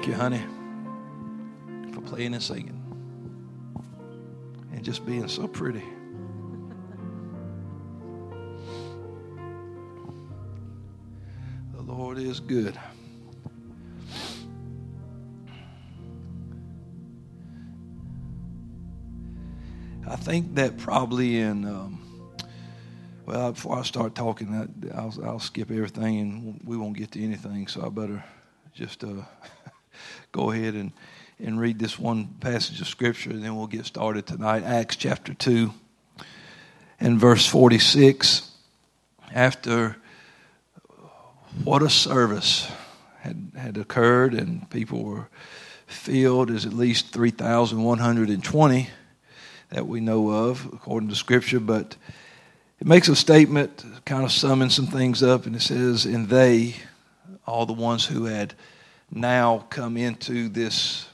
Thank you, honey, for playing and singing and just being so pretty. The Lord is good. I think that probably in, um, well, before I start talking, I'll, I'll skip everything and we won't get to anything, so I better just uh, go ahead and, and read this one passage of Scripture, and then we'll get started tonight. Acts chapter 2 and verse 46. After what a service had, had occurred, and people were filled, as at least 3,120 that we know of, according to Scripture, but it makes a statement, kind of summing some things up, and it says, And they, all the ones who had now come into this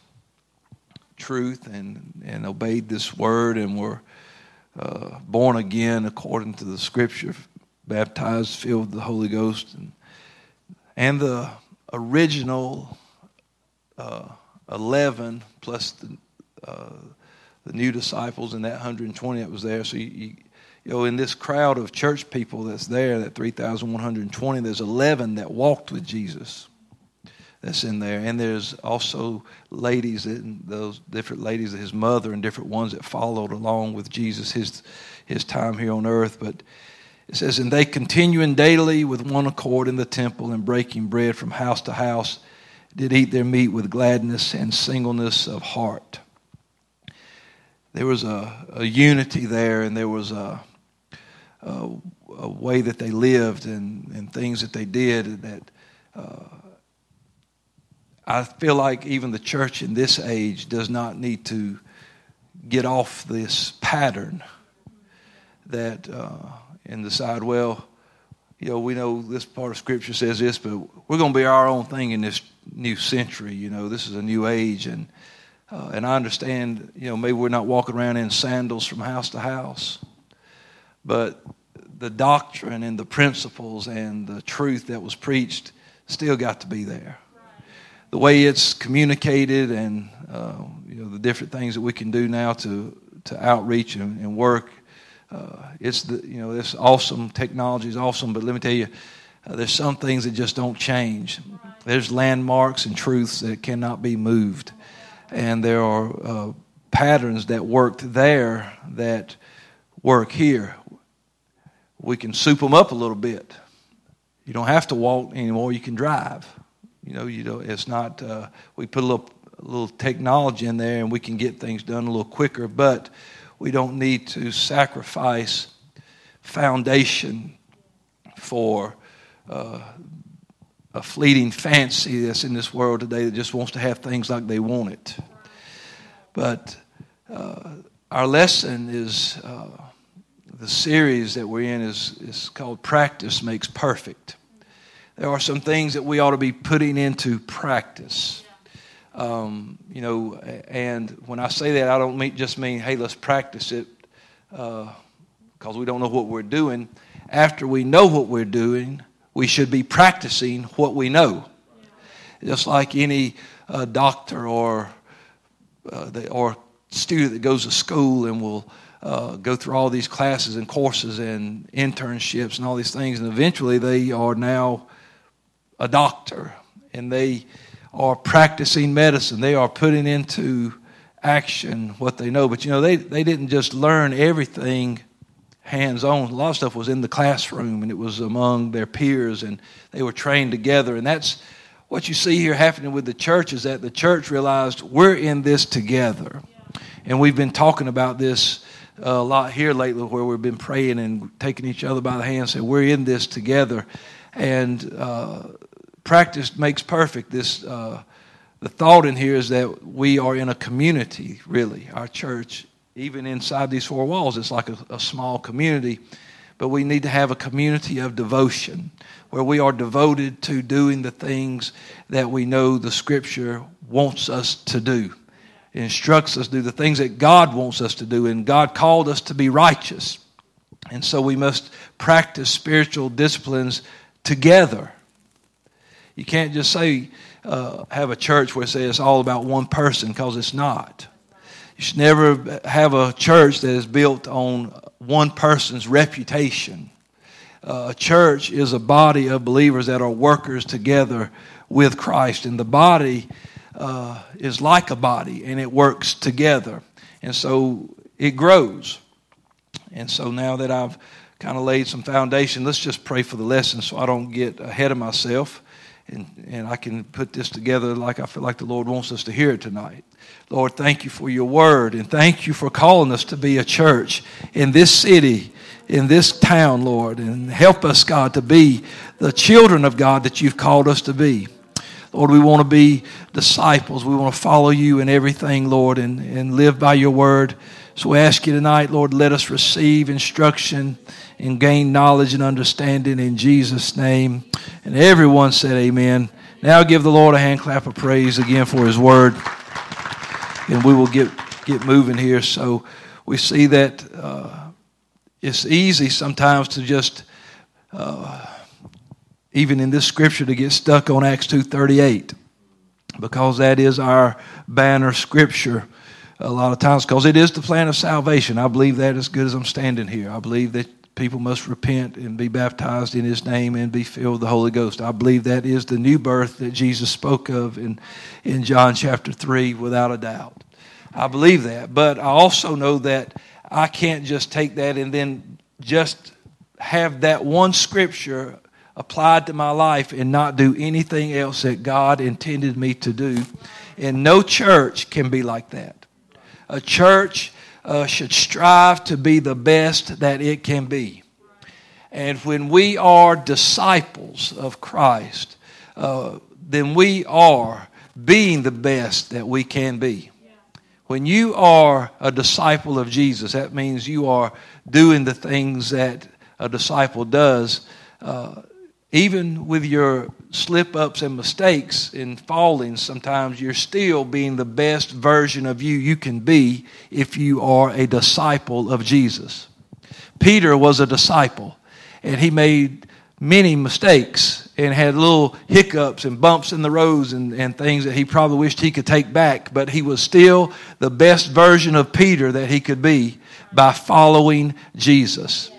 truth and, and obeyed this word and were uh, born again according to the scripture, baptized, filled with the Holy Ghost, and, and the original uh, 11 plus the, uh, the new disciples and that 120 that was there. So, you, you, you know, in this crowd of church people that's there, that 3,120, there's 11 that walked with Jesus that's in there. And there's also ladies, those different ladies, his mother, and different ones that followed along with Jesus his, his time here on earth. But it says, And they continuing daily with one accord in the temple and breaking bread from house to house, did eat their meat with gladness and singleness of heart. There was a, a unity there, and there was a, a, a, way that they lived and, and things that they did that. Uh, I feel like even the church in this age does not need to get off this pattern that uh, and decide, well, you know, we know this part of Scripture says this, but we're going to be our own thing in this new century. You know, this is a new age, and uh, and I understand. You know, maybe we're not walking around in sandals from house to house, but the doctrine and the principles and the truth that was preached still got to be there the way it's communicated and uh, you know the different things that we can do now to to outreach and, and work. Uh, it's the you know this awesome technology is awesome, but let me tell you, uh, there's some things that just don't change. There's landmarks and truths that cannot be moved, and there are uh, patterns that worked there that work here. We can soup them up a little bit. You don't have to walk anymore. You can drive. You know, you know, it's not. Uh, we put a little, a little technology in there, and we can get things done a little quicker. But we don't need to sacrifice foundation for uh, a fleeting fancy that's in this world today that just wants to have things like they want it. But uh, our lesson is uh, the series that we're in is, is called Practice Makes Perfect there are some things that we ought to be putting into practice. Um, you know, and when I say that, I don't mean, just mean, hey, let's practice it because uh, we don't know what we're doing. After we know what we're doing, we should be practicing what we know. Just like any uh, doctor or uh, the, or student that goes to school and will uh, go through all these classes and courses and internships and all these things, and eventually they are now a doctor and they are practicing medicine. They are putting into action what they know. But you know, they, they didn't just learn everything hands on. A lot of stuff was in the classroom and it was among their peers and they were trained together. And that's what you see here happening with the church is that the church realized we're in this together. And we've been talking about this a lot here lately where we've been praying and taking each other by the hand and saying, We're in this together. And uh, practice makes perfect. This uh, the thought in here is that we are in a community. Really, our church, even inside these four walls, it's like a, a small community. But we need to have a community of devotion where we are devoted to doing the things that we know the Scripture wants us to do. Instructs us to do the things that God wants us to do, and God called us to be righteous. And so we must practice spiritual disciplines together You can't just say, uh, have a church where it says it's all about one person because it's not. You should never have a church that is built on one person's reputation. Uh, a church is a body of believers that are workers together with Christ, and the body uh, is like a body and it works together. And so it grows. And so now that I've kind of laid some foundation, let's just pray for the lesson so I don't get ahead of myself and, and I can put this together like I feel like the Lord wants us to hear it tonight. Lord, thank you for your word and thank you for calling us to be a church in this city, in this town, Lord. And help us, God, to be the children of God that you've called us to be. Lord, we want to be disciples. We want to follow you in everything, Lord, and, and live by your word. So we ask you tonight, Lord, let us receive instruction and gain knowledge and understanding in Jesus' name. And everyone said, Amen. Now give the Lord a hand clap of praise again for his word. And we will get, get moving here. So we see that uh, it's easy sometimes to just. Uh, even in this scripture to get stuck on Acts 2:38 because that is our banner scripture a lot of times because it is the plan of salvation. I believe that as good as I'm standing here. I believe that people must repent and be baptized in his name and be filled with the Holy Ghost. I believe that is the new birth that Jesus spoke of in, in John chapter 3 without a doubt. I believe that. But I also know that I can't just take that and then just have that one scripture applied to my life and not do anything else that God intended me to do. And no church can be like that. A church uh, should strive to be the best that it can be. And when we are disciples of Christ, uh, then we are being the best that we can be. When you are a disciple of Jesus, that means you are doing the things that a disciple does. Uh, even with your slip ups and mistakes and falling, sometimes you're still being the best version of you you can be if you are a disciple of Jesus. Peter was a disciple, and he made many mistakes and had little hiccups and bumps in the roads and, and things that he probably wished he could take back, but he was still the best version of Peter that he could be by following Jesus.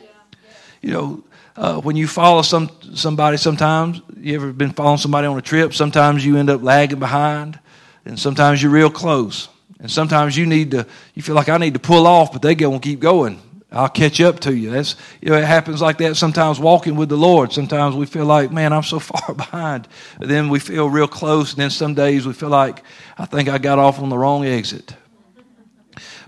You know, uh, when you follow some somebody, sometimes you ever been following somebody on a trip? Sometimes you end up lagging behind, and sometimes you're real close. And sometimes you need to, you feel like I need to pull off, but they go and keep going. I'll catch up to you. That's you know, it happens like that sometimes walking with the Lord. Sometimes we feel like, man, I'm so far behind. Then we feel real close, and then some days we feel like I think I got off on the wrong exit.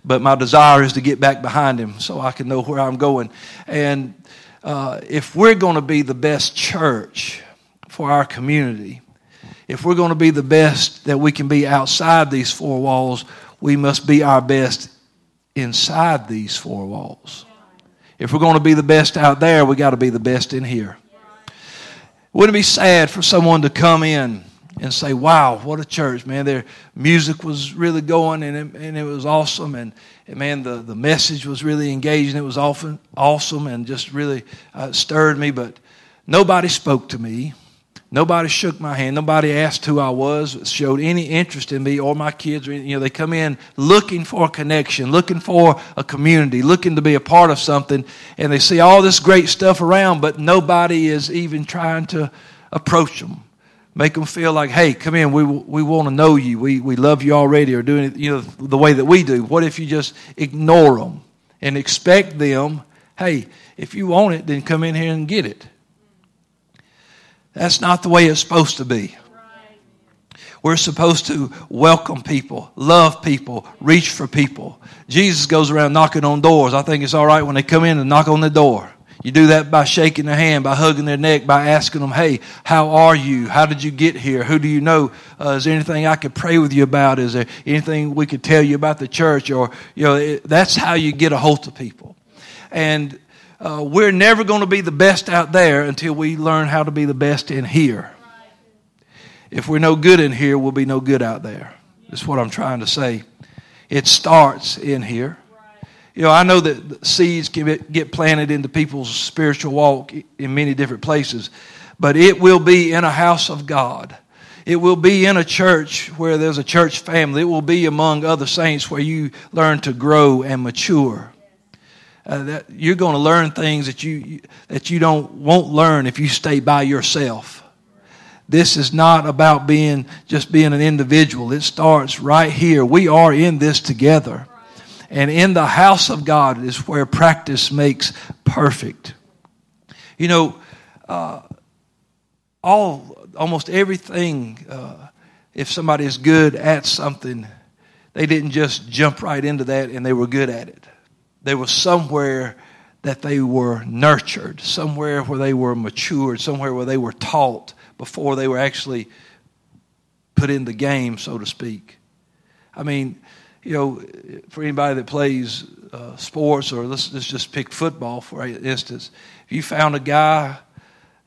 But my desire is to get back behind him so I can know where I'm going. And uh, if we're going to be the best church for our community, if we're going to be the best that we can be outside these four walls, we must be our best inside these four walls. If we're going to be the best out there, we got to be the best in here. Wouldn't it be sad for someone to come in and say, "Wow, what a church, man! Their music was really going, and it, and it was awesome, and, and man, the, the message was really engaging. It was often awesome, and just really uh, stirred me. But nobody spoke to me. Nobody shook my hand. Nobody asked who I was, showed any interest in me or my kids. Or, you know, they come in looking for a connection, looking for a community, looking to be a part of something, and they see all this great stuff around, but nobody is even trying to approach them make them feel like, hey, come in, we, we want to know you, we, we love you already, or doing it you know, the way that we do. What if you just ignore them and expect them, hey, if you want it, then come in here and get it? That's not the way it's supposed to be. We're supposed to welcome people, love people, reach for people. Jesus goes around knocking on doors. I think it's all right when they come in and knock on the door. You do that by shaking their hand, by hugging their neck, by asking them, hey, how are you? How did you get here? Who do you know? Uh, is there anything I could pray with you about? Is there anything we could tell you about the church? Or, you know, it, that's how you get a hold of people. And uh, we're never going to be the best out there until we learn how to be the best in here. If we're no good in here, we'll be no good out there. That's what I'm trying to say. It starts in here. You know, I know that seeds can get planted into people's spiritual walk in many different places, but it will be in a house of God. It will be in a church where there's a church family. It will be among other saints where you learn to grow and mature. Uh, that you're going to learn things that you that you don't won't learn if you stay by yourself. This is not about being just being an individual. It starts right here. We are in this together. And in the house of God is where practice makes perfect. You know, uh, all almost everything. Uh, if somebody is good at something, they didn't just jump right into that and they were good at it. There was somewhere that they were nurtured, somewhere where they were matured, somewhere where they were taught before they were actually put in the game, so to speak. I mean, you know, for anybody that plays uh, sports, or let's, let's just pick football for instance, if you found a guy,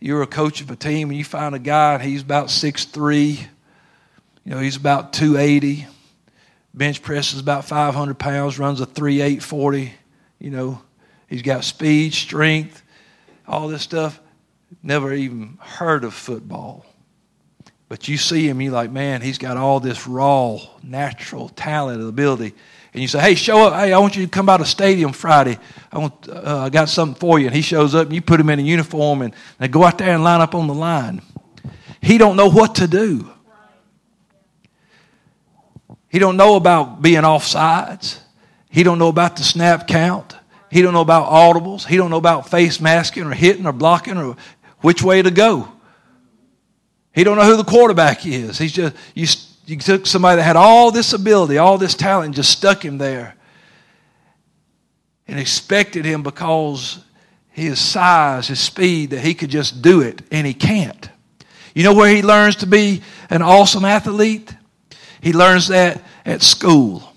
you're a coach of a team, and you find a guy and he's about six three, you know, he's about 280, bench presses about 500 pounds, runs a 3840, you know, he's got speed, strength, all this stuff. Never even heard of football. But you see him, you're like, man, he's got all this raw, natural talent and ability. And you say, hey, show up. Hey, I want you to come by the stadium Friday. I want, uh, I got something for you. And he shows up, and you put him in a uniform, and they go out there and line up on the line. He don't know what to do. He don't know about being off sides. He don't know about the snap count. He don't know about audibles. He don't know about face masking or hitting or blocking or which way to go. He don't know who the quarterback is. He's just you, you took somebody that had all this ability, all this talent, and just stuck him there, and expected him because his size, his speed, that he could just do it, and he can't. You know where he learns to be an awesome athlete? He learns that at school,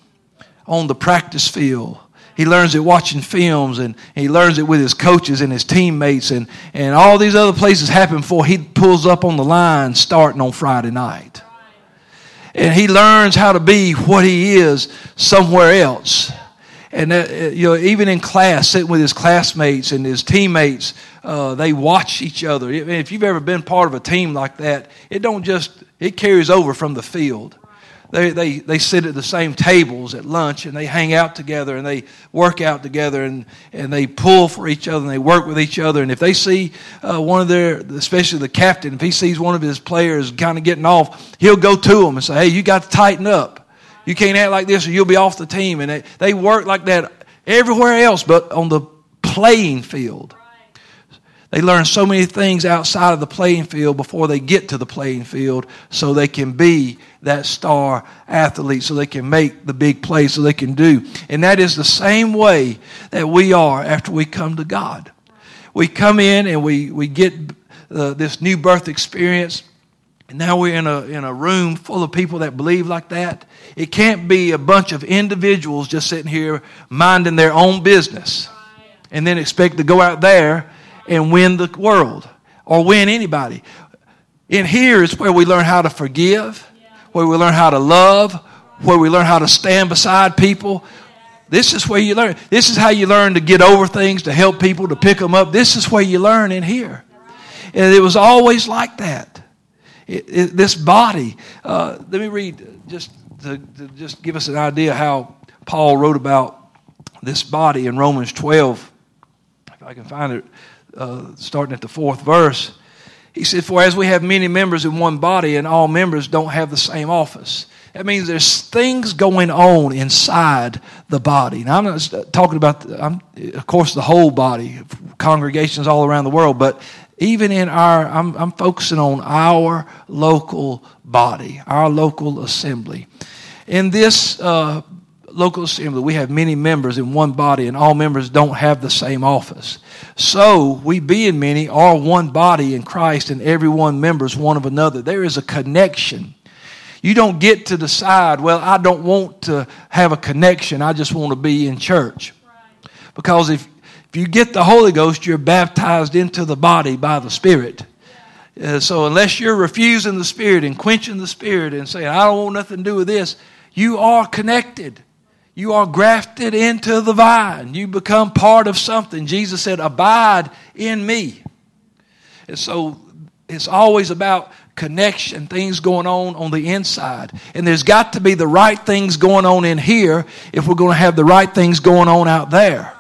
on the practice field, he learns it watching films and he learns it with his coaches and his teammates and, and all these other places happen before he pulls up on the line starting on Friday night. And he learns how to be what he is somewhere else. And that, uh, you know, even in class, sitting with his classmates and his teammates, uh, they watch each other. If you've ever been part of a team like that, it don't just it carries over from the field they, they, they sit at the same tables at lunch and they hang out together and they work out together and, and they pull for each other and they work with each other. And if they see uh, one of their, especially the captain, if he sees one of his players kind of getting off, he'll go to them and say, hey, you got to tighten up. You can't act like this or you'll be off the team. And they, they work like that everywhere else but on the playing field. They learn so many things outside of the playing field before they get to the playing field so they can be that star athlete, so they can make the big plays, so they can do. And that is the same way that we are after we come to God. We come in and we, we get uh, this new birth experience. And now we're in a, in a room full of people that believe like that. It can't be a bunch of individuals just sitting here minding their own business and then expect to go out there and win the world or win anybody. In here is where we learn how to forgive, where we learn how to love, where we learn how to stand beside people. This is where you learn. This is how you learn to get over things, to help people, to pick them up. This is where you learn in here. And it was always like that. It, it, this body. Uh, let me read just to, to just give us an idea how Paul wrote about this body in Romans 12. If I can find it uh, starting at the fourth verse. He said, For as we have many members in one body, and all members don't have the same office. That means there's things going on inside the body. Now, I'm not talking about, I'm, of course, the whole body, congregations all around the world, but even in our, I'm, I'm focusing on our local body, our local assembly. In this uh, local assembly, we have many members in one body, and all members don't have the same office. So, we being many are one body in Christ, and every one members one of another. There is a connection. You don't get to decide, well, I don't want to have a connection, I just want to be in church. Because if, if you get the Holy Ghost, you're baptized into the body by the Spirit. Uh, so, unless you're refusing the Spirit and quenching the Spirit and saying, I don't want nothing to do with this, you are connected. You are grafted into the vine. You become part of something. Jesus said, Abide in me. And so it's always about connection, things going on on the inside. And there's got to be the right things going on in here if we're going to have the right things going on out there.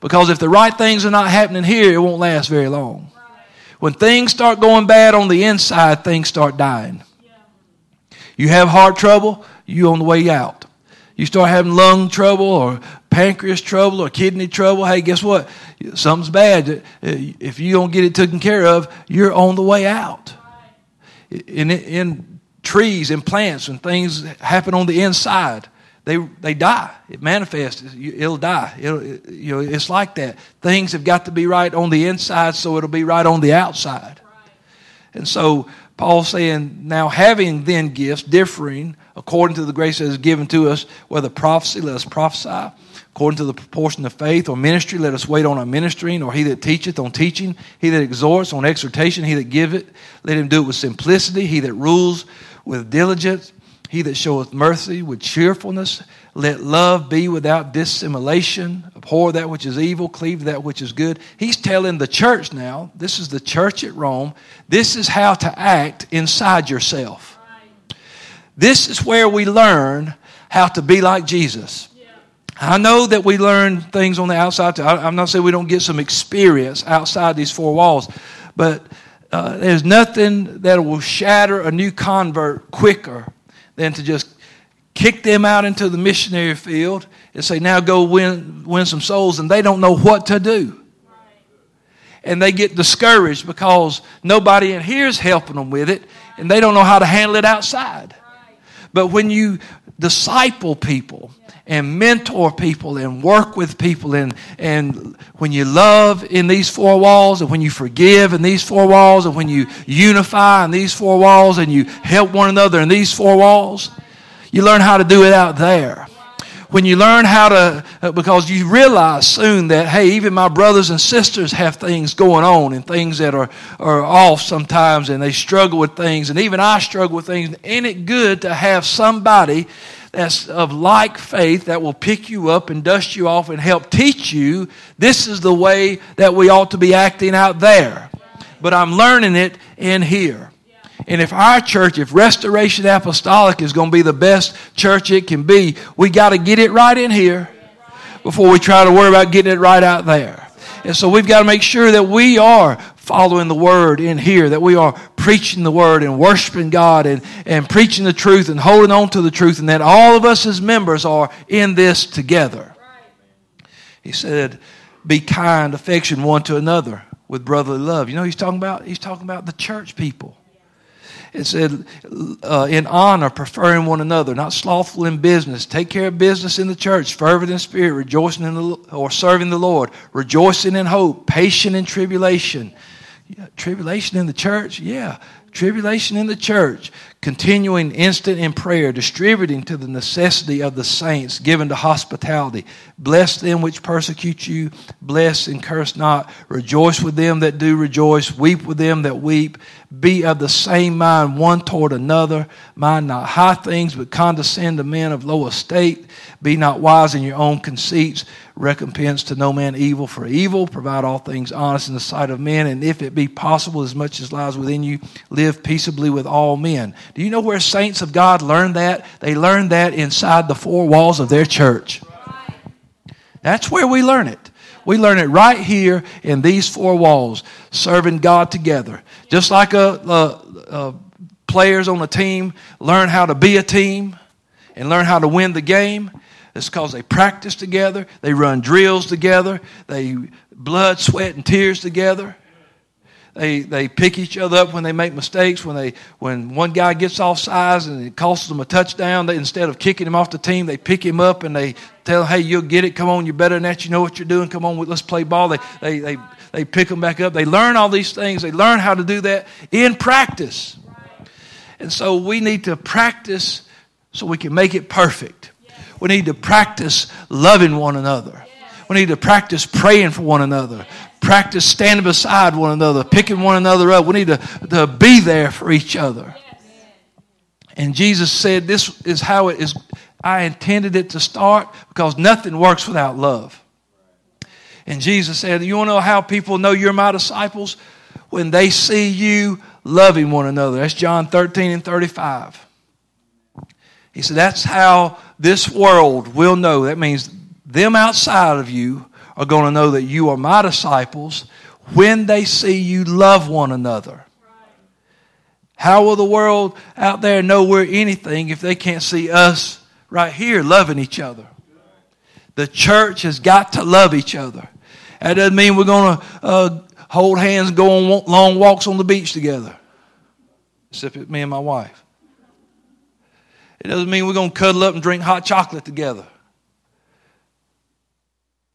Because if the right things are not happening here, it won't last very long. When things start going bad on the inside, things start dying. You have heart trouble, you on the way out. You start having lung trouble or pancreas trouble or kidney trouble, hey, guess what? Something's bad. If you don't get it taken care of, you're on the way out. In, in trees and plants, when things happen on the inside, they, they die. It manifests. It'll die. It'll, it, you know, it's like that. Things have got to be right on the inside, so it'll be right on the outside. And so Paul's saying, now having then gifts differing according to the grace that is given to us, whether prophecy, let us prophesy according to the proportion of faith or ministry, let us wait on our ministering, or he that teacheth on teaching, he that exhorts on exhortation, he that giveth, let him do it with simplicity, he that rules with diligence, he that showeth mercy with cheerfulness. Let love be without dissimulation. Abhor that which is evil, cleave that which is good. He's telling the church now, this is the church at Rome, this is how to act inside yourself. This is where we learn how to be like Jesus. I know that we learn things on the outside. I'm not saying we don't get some experience outside these four walls, but uh, there's nothing that will shatter a new convert quicker than to just kick them out into the missionary field and say, now go win, win some souls, and they don't know what to do. And they get discouraged because nobody in here is helping them with it, and they don't know how to handle it outside. But when you disciple people, and mentor people and work with people and, and when you love in these four walls and when you forgive in these four walls and when you unify in these four walls and you help one another in these four walls you learn how to do it out there when you learn how to uh, because you realize soon that hey even my brothers and sisters have things going on and things that are, are off sometimes and they struggle with things and even i struggle with things ain't it good to have somebody that's of like faith that will pick you up and dust you off and help teach you this is the way that we ought to be acting out there. But I'm learning it in here. And if our church, if Restoration Apostolic is going to be the best church it can be, we got to get it right in here before we try to worry about getting it right out there. And so we've got to make sure that we are following the word in here, that we are preaching the word and worshiping God and, and preaching the truth and holding on to the truth, and that all of us as members are in this together. He said, Be kind, affection one to another with brotherly love. You know he's talking about? He's talking about the church people. It said, uh, in honor, preferring one another, not slothful in business. Take care of business in the church, fervent in spirit, rejoicing in the, or serving the Lord, rejoicing in hope, patient in tribulation, yeah, tribulation in the church? Yeah. Tribulation in the church, continuing instant in prayer, distributing to the necessity of the saints, given to hospitality. Bless them which persecute you, bless and curse not. Rejoice with them that do rejoice, weep with them that weep. Be of the same mind one toward another. Mind not high things, but condescend to men of low estate. Be not wise in your own conceits. Recompense to no man evil for evil. Provide all things honest in the sight of men. And if it be possible, as much as lies within you, live peaceably with all men. Do you know where saints of God learn that? They learn that inside the four walls of their church. That's where we learn it. We learn it right here in these four walls, serving God together. Just like a, a, a players on a team learn how to be a team and learn how to win the game. It's because they practice together, they run drills together, they blood, sweat, and tears together. They, they pick each other up when they make mistakes. When, they, when one guy gets off sides and it costs them a touchdown, they, instead of kicking him off the team, they pick him up and they tell him, hey, you'll get it. Come on, you're better than that. You know what you're doing. Come on, let's play ball. They, they, they, they pick them back up. They learn all these things. They learn how to do that in practice. And so we need to practice so we can make it perfect. We need to practice loving one another. We need to practice praying for one another, practice standing beside one another, picking one another up. We need to, to be there for each other. And Jesus said, This is how it is. I intended it to start because nothing works without love. And Jesus said, You want to know how people know you're my disciples? when they see you loving one another. That's John 13 and 35. He said, That's how this world will know. That means them outside of you are going to know that you are my disciples when they see you love one another. How will the world out there know we're anything if they can't see us right here loving each other? The church has got to love each other. That doesn't mean we're going to uh, hold hands and go on long walks on the beach together, except it's me and my wife. It doesn't mean we're going to cuddle up and drink hot chocolate together.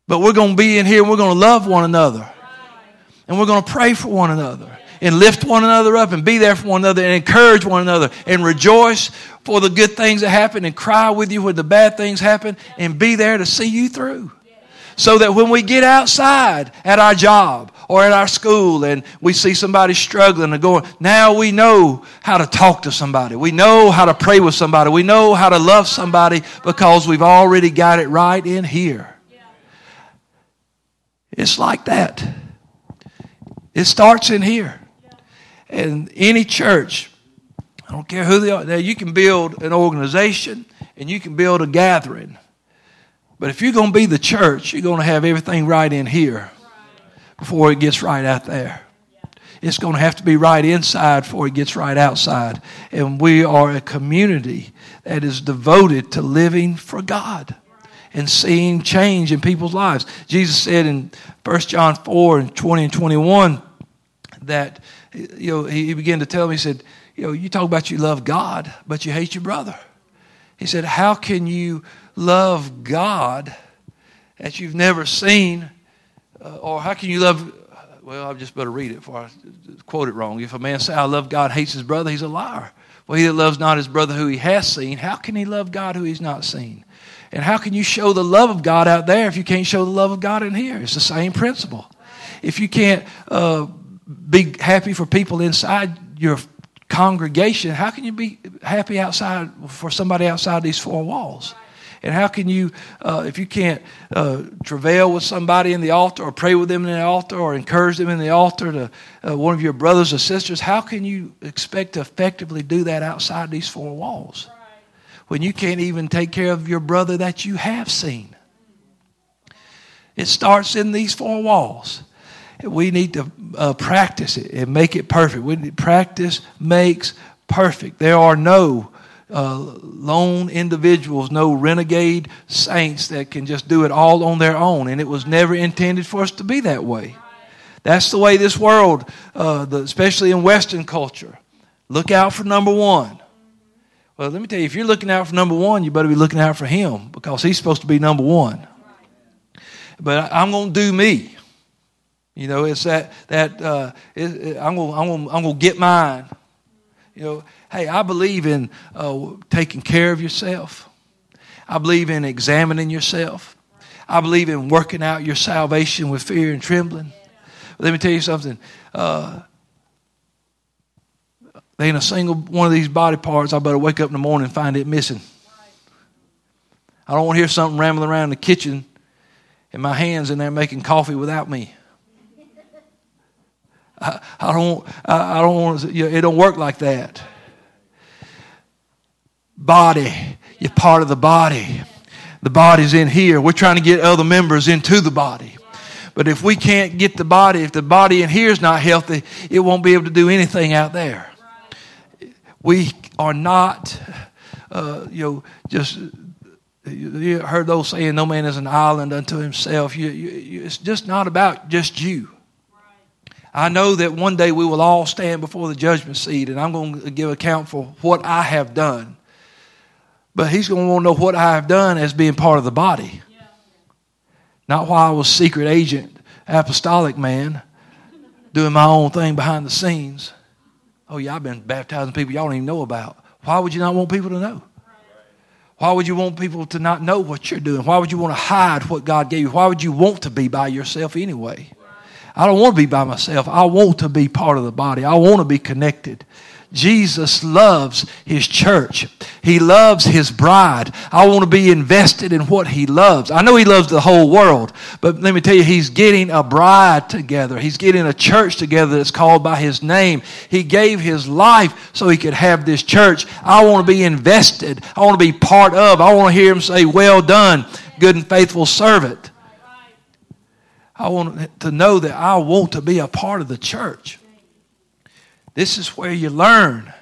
But we're going to be in here and we're going to love one another. And we're going to pray for one another and lift one another up and be there for one another and encourage one another and rejoice for the good things that happen and cry with you when the bad things happen and be there to see you through. So that when we get outside at our job or at our school and we see somebody struggling and going, now we know how to talk to somebody. We know how to pray with somebody. We know how to love somebody because we've already got it right in here. It's like that. It starts in here. And any church, I don't care who they are, now you can build an organization and you can build a gathering. But if you're going to be the church, you're going to have everything right in here before it gets right out there. It's going to have to be right inside before it gets right outside. And we are a community that is devoted to living for God and seeing change in people's lives. Jesus said in 1 John 4 and 20 and 21 that you know, he began to tell me, he said, you know, you talk about you love God, but you hate your brother. He said, how can you love God that you've never seen? Uh, or how can you love, well, I just better read it before I quote it wrong. If a man say, I love God, hates his brother, he's a liar. Well, he that loves not his brother who he has seen, how can he love God who he's not seen? And how can you show the love of God out there if you can't show the love of God in here? It's the same principle. If you can't uh, be happy for people inside your congregation, how can you be happy outside for somebody outside these four walls? And how can you, uh, if you can't uh, travail with somebody in the altar or pray with them in the altar or encourage them in the altar to uh, one of your brothers or sisters, how can you expect to effectively do that outside these four walls when you can't even take care of your brother that you have seen? It starts in these four walls we need to uh, practice it and make it perfect. We practice makes perfect. There are no uh, lone individuals, no renegade saints that can just do it all on their own. And it was never intended for us to be that way. That's the way this world, uh, the, especially in Western culture, look out for number one. Well, let me tell you, if you're looking out for number one, you better be looking out for him because he's supposed to be number one. But I'm going to do me. You know, it's that that uh, it, it, I'm gonna I'm gonna I'm gonna get mine. You know, hey, I believe in uh, taking care of yourself. I believe in examining yourself. I believe in working out your salvation with fear and trembling. But let me tell you something. Uh, there ain't a single one of these body parts I better wake up in the morning and find it missing. I don't want to hear something rambling around the kitchen and my hands in there making coffee without me. I, I don't, I, I don't want to, it don't work like that. Body, you're part of the body. The body's in here. We're trying to get other members into the body. But if we can't get the body, if the body in here is not healthy, it won't be able to do anything out there. We are not, uh, you know, just you heard those saying, "No man is an island unto himself." You, you, it's just not about just you. I know that one day we will all stand before the judgment seat and I'm going to give account for what I have done. But he's going to want to know what I have done as being part of the body. Not why I was secret agent, apostolic man, doing my own thing behind the scenes. Oh, yeah, I've been baptizing people y'all don't even know about. Why would you not want people to know? Why would you want people to not know what you're doing? Why would you want to hide what God gave you? Why would you want to be by yourself anyway? I don't want to be by myself. I want to be part of the body. I want to be connected Jesus loves his church. He loves his bride. I want to be invested in what he loves. I know he loves the whole world, but let me tell you, he's getting a bride together. He's getting a church together that's called by his name. He gave his life so he could have this church. I want to be invested. I want to be part of. I want to hear him say, Well done, good and faithful servant. I want to know that I want to be a part of the church. This is where you learn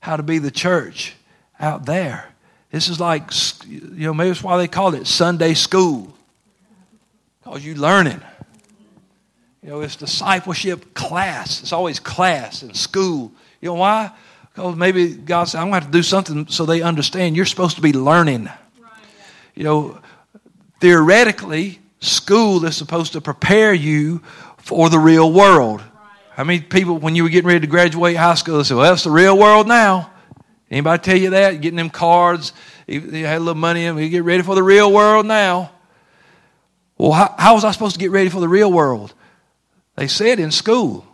how to be the church out there. This is like, you know, maybe that's why they call it Sunday school. Because you learning. You know, it's discipleship class. It's always class and school. You know why? Because maybe God said, I'm going to have to do something so they understand you're supposed to be learning. You know, theoretically, School is supposed to prepare you for the real world. How many people, when you were getting ready to graduate high school, they said, well, that's the real world now. Anybody tell you that? getting them cards, you had a little money in, you get ready for the real world now. Well, how, how was I supposed to get ready for the real world? They said in school.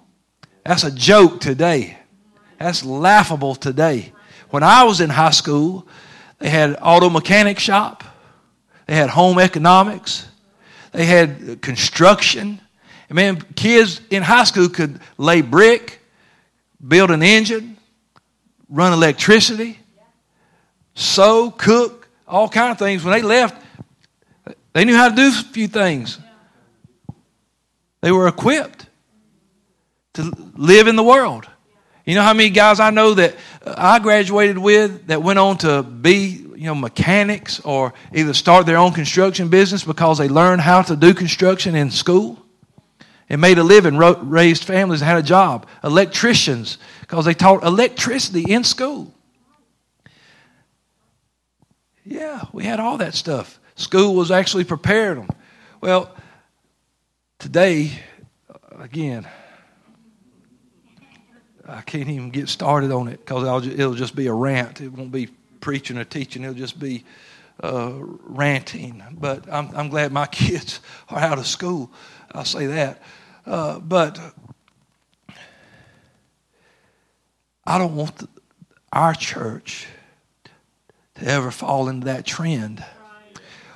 That's a joke today. That's laughable today. When I was in high school, they had auto mechanic shop, they had home economics, they had construction. Man, kids in high school could lay brick, build an engine, run electricity, sew, cook, all kind of things. When they left, they knew how to do a few things. They were equipped to live in the world. You know how many guys I know that I graduated with that went on to be you know, mechanics or either start their own construction business because they learned how to do construction in school and made a living, raised families, and had a job. Electricians because they taught electricity in school. Yeah, we had all that stuff. School was actually prepared them. Well, today, again, I can't even get started on it because it'll just be a rant. It won't be preaching or teaching. It'll just be uh, ranting. But I'm, I'm glad my kids are out of school. I'll say that. Uh, but I don't want the, our church to ever fall into that trend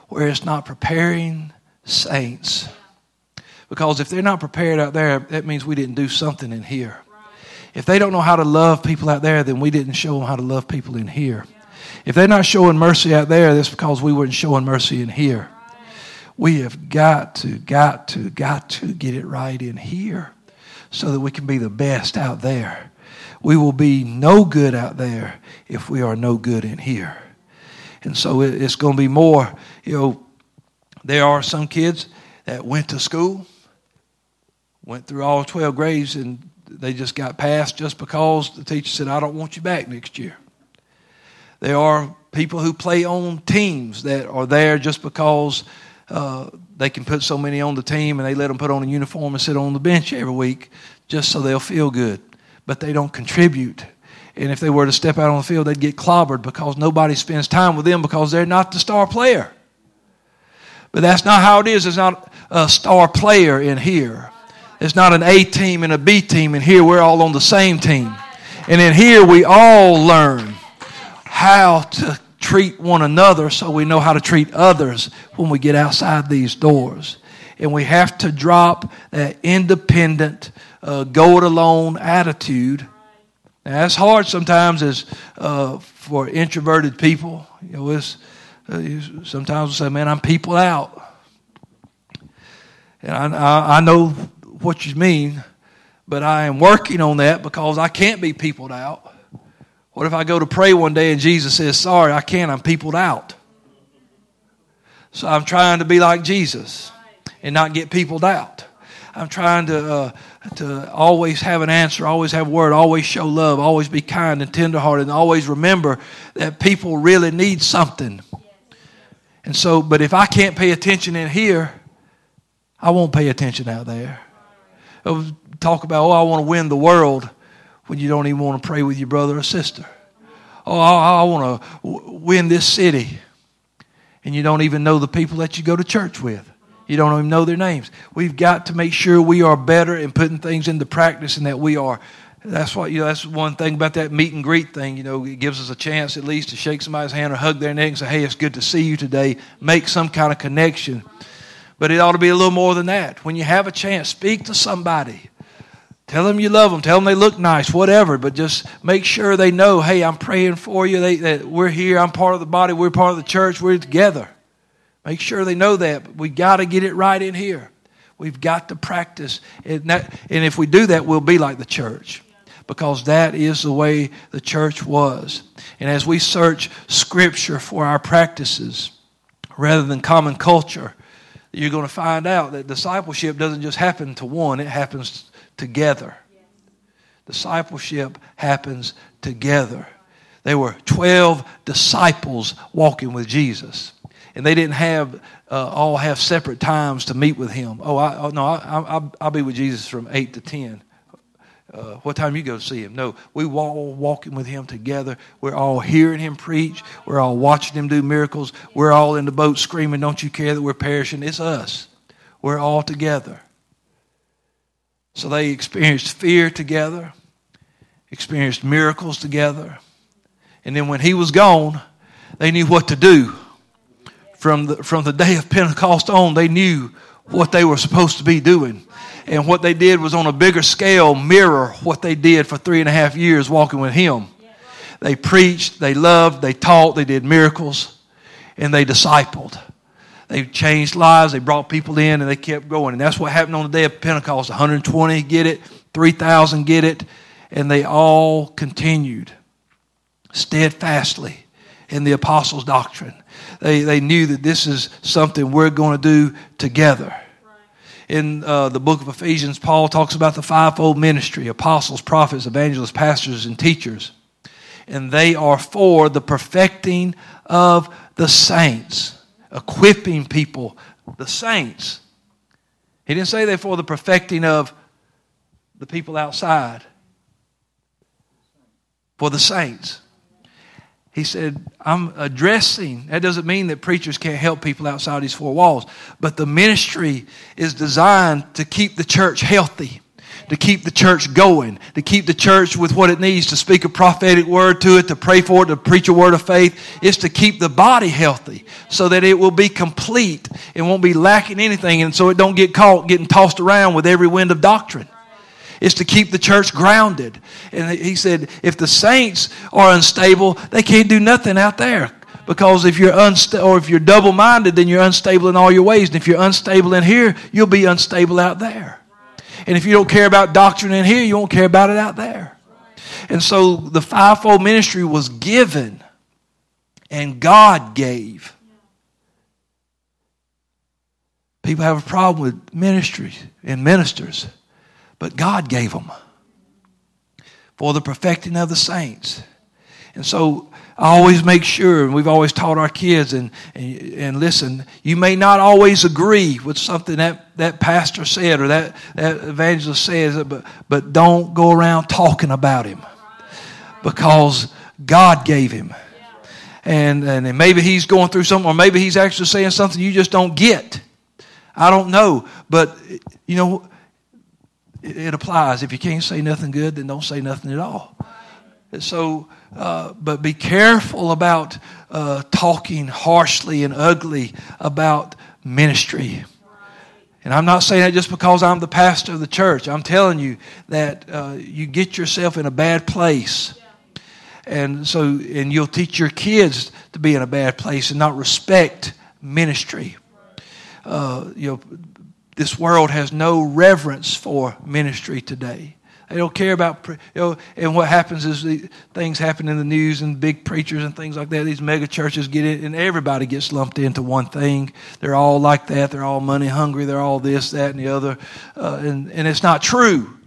where it's not preparing saints. Because if they're not prepared out there, that means we didn't do something in here. If they don't know how to love people out there, then we didn't show them how to love people in here. If they're not showing mercy out there, that's because we weren't showing mercy in here. We have got to, got to, got to get it right in here so that we can be the best out there. We will be no good out there if we are no good in here. And so it's going to be more, you know, there are some kids that went to school, went through all 12 grades, and they just got passed just because the teacher said, I don't want you back next year. There are people who play on teams that are there just because uh, they can put so many on the team and they let them put on a uniform and sit on the bench every week just so they'll feel good. But they don't contribute. And if they were to step out on the field, they'd get clobbered because nobody spends time with them because they're not the star player. But that's not how it is. There's not a star player in here. It's not an A team and a B team. in here we're all on the same team. And in here we all learn how to treat one another so we know how to treat others when we get outside these doors. And we have to drop that independent, uh, go it alone attitude. Now, that's hard sometimes as uh, for introverted people. You know, it's, uh, sometimes we say, man, I'm people out. And I, I, I know what you mean, but I am working on that because I can't be peopled out. What if I go to pray one day and Jesus says, Sorry, I can't, I'm peopled out? So I'm trying to be like Jesus and not get peopled out. I'm trying to, uh, to always have an answer, always have a word, always show love, always be kind and tenderhearted, and always remember that people really need something. And so, but if I can't pay attention in here, I won't pay attention out there. Talk about, oh, I want to win the world when you don't even want to pray with your brother or sister. Oh, I, I want to win this city. And you don't even know the people that you go to church with. You don't even know their names. We've got to make sure we are better in putting things into practice and that we are That's what you know. That's one thing about that meet and greet thing. You know, it gives us a chance at least to shake somebody's hand or hug their neck and say, "Hey, it's good to see you today." Make some kind of connection. But it ought to be a little more than that. When you have a chance, speak to somebody. Tell them you love them. Tell them they look nice, whatever. But just make sure they know, hey, I'm praying for you. They, that we're here. I'm part of the body. We're part of the church. We're together. Make sure they know that. But we got to get it right in here. We've got to practice. And, that, and if we do that, we'll be like the church because that is the way the church was. And as we search Scripture for our practices rather than common culture, you're going to find out that discipleship doesn't just happen to one, it happens together. Discipleship happens together. There were 12 disciples walking with Jesus. And they didn't have uh, all have separate times to meet with him. Oh, I, oh no, I, I, I'll be with Jesus from 8 to 10 uh, what time you go see him. No, we all walking with him together. We're all hearing him preach. We're all watching him do miracles. We're all in the boat screaming, Don't you care that we're perishing? It's us. We're all together. So they experienced fear together, experienced miracles together. And then when he was gone, they knew what to do. From the, from the day of Pentecost on, they knew what they were supposed to be doing. And what they did was on a bigger scale mirror what they did for three and a half years walking with Him. They preached, they loved, they taught, they did miracles, and they discipled. They changed lives, they brought people in, and they kept going. And that's what happened on the day of Pentecost 120 get it, 3,000 get it, and they all continued steadfastly in the apostles' doctrine. They, they knew that this is something we're going to do together in uh, the book of Ephesians, Paul talks about the fivefold ministry apostles, prophets, evangelists, pastors, and teachers. And they are for the perfecting of the saints, equipping people, the saints. He didn't say they're for the perfecting of the people outside, for the saints. He said, I'm addressing, that doesn't mean that preachers can't help people outside these four walls, but the ministry is designed to keep the church healthy, to keep the church going, to keep the church with what it needs, to speak a prophetic word to it, to pray for it, to preach a word of faith. is to keep the body healthy so that it will be complete and won't be lacking anything and so it don't get caught getting tossed around with every wind of doctrine is to keep the church grounded. And he said, if the saints are unstable, they can't do nothing out there. Because if you're unstable or if you're double minded, then you're unstable in all your ways. And if you're unstable in here, you'll be unstable out there. And if you don't care about doctrine in here, you won't care about it out there. And so the fivefold ministry was given, and God gave. People have a problem with ministry and ministers but God gave them for the perfecting of the saints. And so I always make sure, and we've always taught our kids, and, and, and, listen, you may not always agree with something that, that pastor said or that, that evangelist says, but, but don't go around talking about him because God gave him. And, and maybe he's going through something, or maybe he's actually saying something you just don't get. I don't know. But, you know, it, applies. If you can't say nothing good, then don't say nothing at all. So, uh, but be careful about uh, talking harshly and ugly about ministry. And I'm not saying that just because I'm the pastor of the church. I'm telling you that uh, you get yourself in a bad place. And so, and you'll teach your kids to be in a bad place and not respect ministry. Uh, you know, this world has no reverence for ministry today. They don't care about, you know, and what happens is the, things happen in the news and big preachers and things like that. These mega churches get it, and everybody gets lumped into one thing. They're all like that. They're all money hungry. They're all this, that, and the other. Uh, and, and it's not true.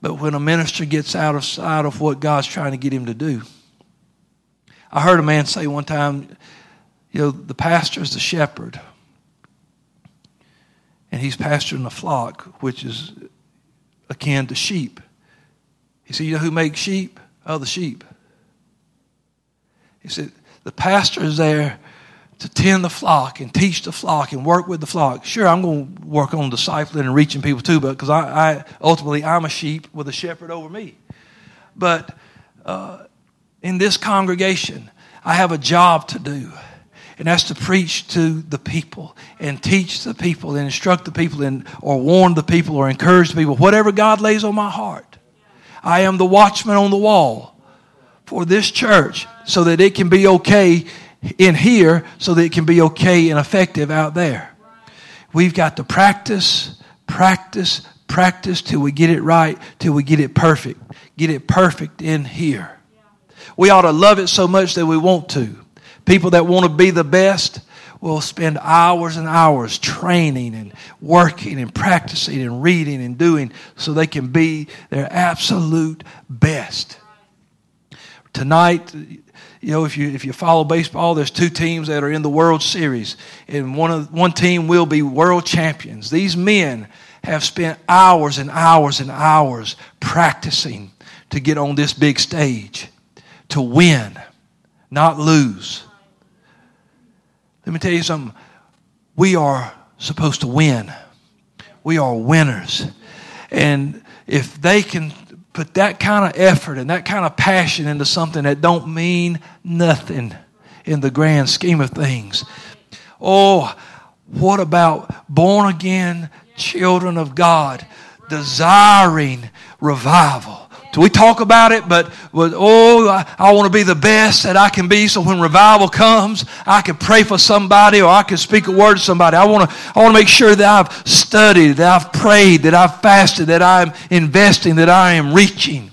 But when a minister gets out of sight of what God's trying to get him to do, I heard a man say one time, you know, the pastor is the shepherd and he's pasturing a flock, which is akin to sheep. He said, You know who makes sheep? Oh, the sheep. He said, The pastor is there to tend the flock and teach the flock and work with the flock. Sure, I'm going to work on discipling and reaching people too, but because I, I, ultimately I'm a sheep with a shepherd over me. But uh, in this congregation, I have a job to do, and that's to preach to the people and teach the people and instruct the people and or warn the people or encourage the people, whatever God lays on my heart. I am the watchman on the wall for this church so that it can be okay in here so that it can be okay and effective out there. We've got to practice, practice, practice till we get it right, till we get it perfect. Get it perfect in here. We ought to love it so much that we want to. People that want to be the best will spend hours and hours training and working and practicing and reading and doing so they can be their absolute best. Tonight, you know, if you if you follow baseball, there's two teams that are in the World Series, and one of one team will be world champions. These men have spent hours and hours and hours practicing to get on this big stage, to win, not lose. Let me tell you something. We are supposed to win. We are winners. And if they can put that kind of effort and that kind of passion into something that don't mean nothing in the grand scheme of things. Oh, what about born again children of God desiring revival? We talk about it? But, but oh, I, I want to be the best that I can be. So when revival comes, I can pray for somebody or I can speak a word to somebody. I want to, I want to make sure that I've studied, that I've prayed, that I've fasted, that I'm investing, that I am reaching.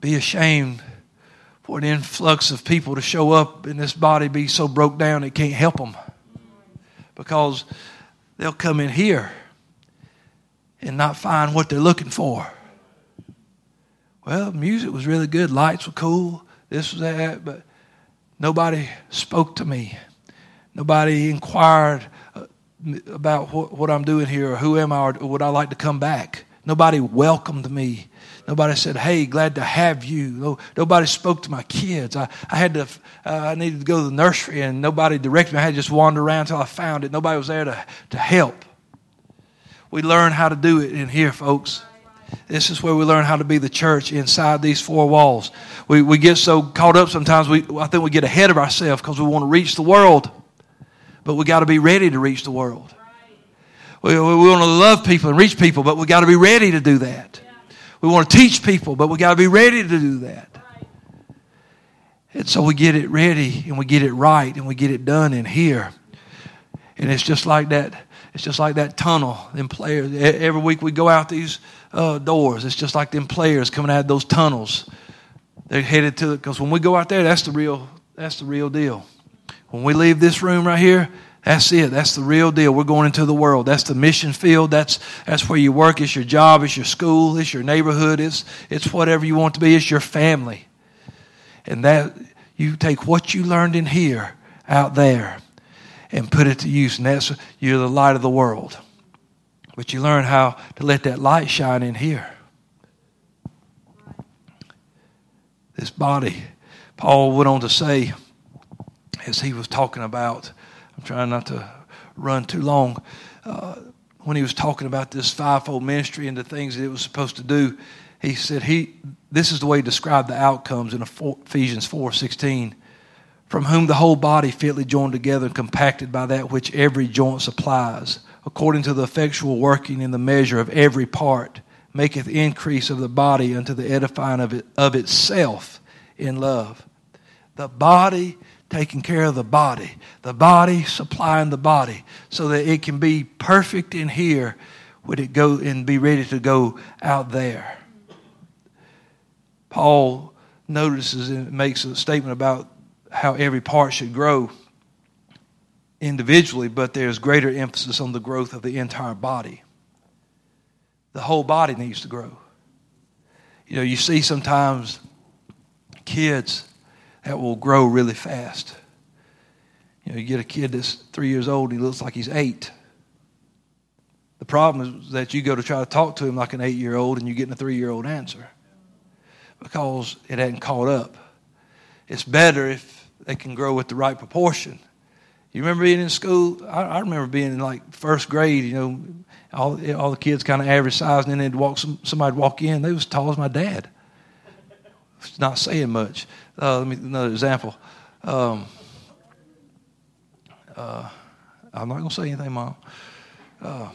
Be ashamed for an influx of people to show up in this body be so broke down it can't help them because they'll come in here and not find what they're looking for. Well, music was really good, lights were cool, this was that, but nobody spoke to me. Nobody inquired uh, about what, what I'm doing here or who am I or would I like to come back. Nobody welcomed me. Nobody said, "Hey, glad to have you." nobody spoke to my kids. I, I had to, uh, I needed to go to the nursery, and nobody directed me. I had to just wander around until I found it. Nobody was there to, to help. We learn how to do it in here, folks. This is where we learn how to be the church inside these four walls. We, we get so caught up sometimes, we, I think we get ahead of ourselves because we want to reach the world. But we got to be ready to reach the world. We, we want to love people and reach people, but we got to be ready to do that. We want to teach people, but we got to be ready to do that. And so we get it ready and we get it right and we get it done in here. And it's just like that it's just like that tunnel. Them players, every week we go out these uh, doors. It's just like them players coming out of those tunnels. They're headed to because when we go out there, that's the real. That's the real deal. When we leave this room right here, that's it. That's the real deal. We're going into the world. That's the mission field. That's that's where you work. It's your job. It's your school. It's your neighborhood. It's it's whatever you want to be. It's your family. And that you take what you learned in here out there and put it to use. And that's you're the light of the world. But you learn how to let that light shine in here. This body, Paul went on to say, as he was talking about, I'm trying not to run too long. Uh, when he was talking about this fivefold ministry and the things that it was supposed to do, he said he this is the way he described the outcomes in Ephesians 4 16 from whom the whole body fitly joined together and compacted by that which every joint supplies, according to the effectual working in the measure of every part, maketh increase of the body unto the edifying of, it, of itself in love. The body taking care of the body, the body supplying the body, so that it can be perfect in here would it go and be ready to go out there. Paul notices and makes a statement about how every part should grow individually, but there's greater emphasis on the growth of the entire body. The whole body needs to grow. You know, you see sometimes kids that will grow really fast. You know, you get a kid that's three years old, he looks like he's eight. The problem is that you go to try to talk to him like an eight year old and you get a three year old answer because it hadn't caught up. It's better if they can grow with the right proportion. You remember being in school? I, I remember being in like first grade. You know, all all the kids kind of average size, and then they'd walk. Some, somebody'd walk in. They was as tall as my dad. It's not saying much. Uh, let me another example. Um, uh, I'm not gonna say anything, mom. Uh,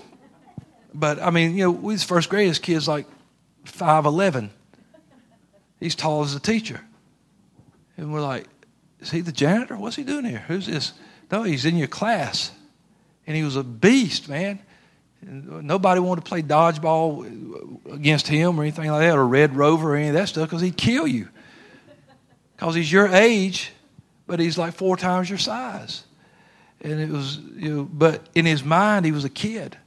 but I mean, you know, we was first grade as kids like five eleven. He's tall as a teacher, and we're like, is he the janitor? What's he doing here? Who's this? No, he's in your class. And he was a beast, man. Nobody wanted to play dodgeball against him or anything like that, or Red Rover or any of that stuff, because he'd kill you. Because he's your age, but he's like four times your size. And it was, you know, but in his mind, he was a kid.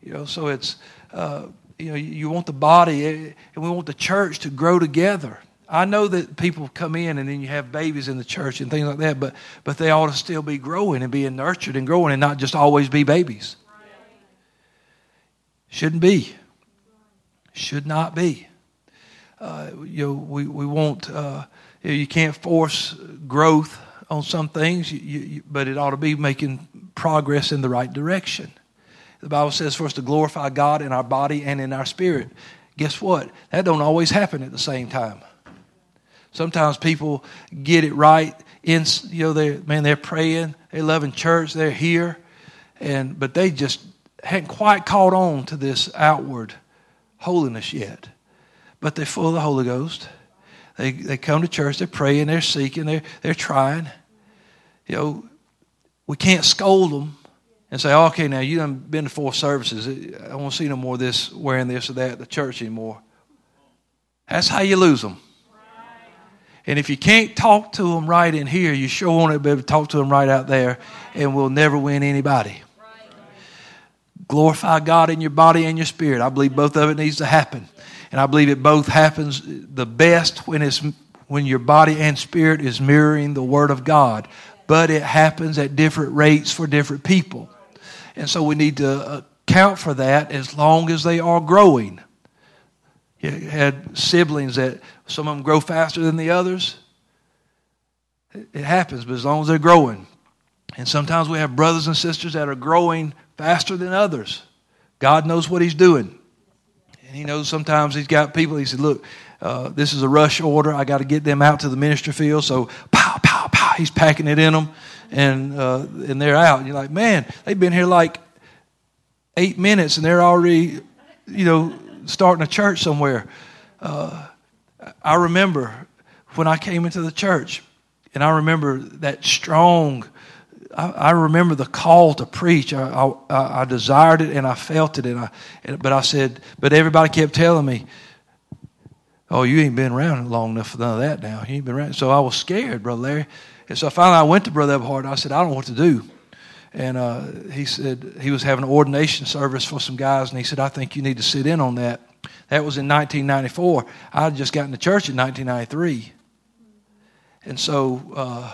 You know, so it's, uh, you know, you want the body, eh, and we want the church to grow together. I know that people come in and then you have babies in the church and things like that, but, but they ought to still be growing and being nurtured and growing and not just always be babies. Shouldn't be. Should not be. Uh, you know, we, we want, uh, you, can't force growth on some things, you, you, but it ought to be making progress in the right direction. The Bible says for us to glorify God in our body and in our spirit. Guess what? That don't always happen at the same time. Sometimes people get it right in you know they man they're praying, they love in church, they're here, and but they just hadn't quite caught on to this outward holiness yet. But they're full of the Holy Ghost. They they come to church, they're praying, they're seeking, they're they're trying. You know, we can't scold them and say, okay, now you done been to four services. I won't see no more of this wearing this or that at the church anymore. That's how you lose them. And if you can't talk to them right in here, you sure won't be able to talk to them right out there, and we'll never win anybody. Glorify God in your body and your spirit. I believe both of it needs to happen. And I believe it both happens the best when it's when your body and spirit is mirroring the Word of God. But it happens at different rates for different people. And so we need to uh, account for that as long as they are growing. You had siblings that some of them grow faster than the others. It happens, but as long as they're growing. And sometimes we have brothers and sisters that are growing faster than others. God knows what He's doing. And He knows sometimes He's got people, He said, Look, uh, this is a rush order. I got to get them out to the ministry field. So, pow, pow, pow, He's packing it in them, and, uh, and they're out. And you're like, Man, they've been here like eight minutes and they're already, you know, starting a church somewhere. Uh, I remember when I came into the church, and I remember that strong. I, remember the call to preach. I, I, I, desired it and I felt it, and I. But I said, but everybody kept telling me, "Oh, you ain't been around long enough for none of that now. You ain't been around." So I was scared, brother Larry. And so finally, I went to Brother Everhart. I said, "I don't know what to do." And uh, he said he was having an ordination service for some guys, and he said, "I think you need to sit in on that." That was in 1994. I had just gotten to church in 1993. And so, uh,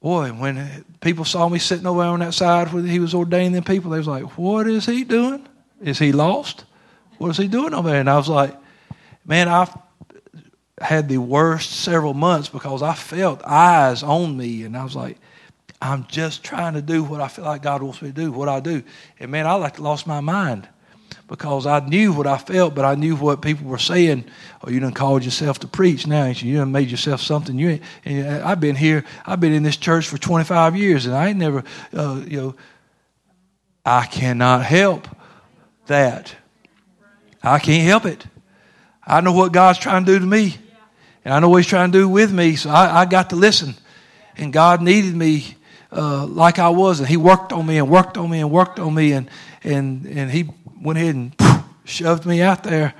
boy, when people saw me sitting over on that side where he was ordaining them people, they was like, what is he doing? Is he lost? What is he doing over there? And I was like, man, I've had the worst several months because I felt eyes on me. And I was like, I'm just trying to do what I feel like God wants me to do, what I do. And man, I like lost my mind because I knew what I felt, but I knew what people were saying. Oh, you done called yourself to preach now. You done made yourself something. You ain't, I've been here. I've been in this church for 25 years, and I ain't never, uh, you know, I cannot help that. I can't help it. I know what God's trying to do to me, and I know what He's trying to do with me. So I, I got to listen, and God needed me uh, like I was, and He worked on me and worked on me and worked on me, and and and He went ahead and shoved me out there.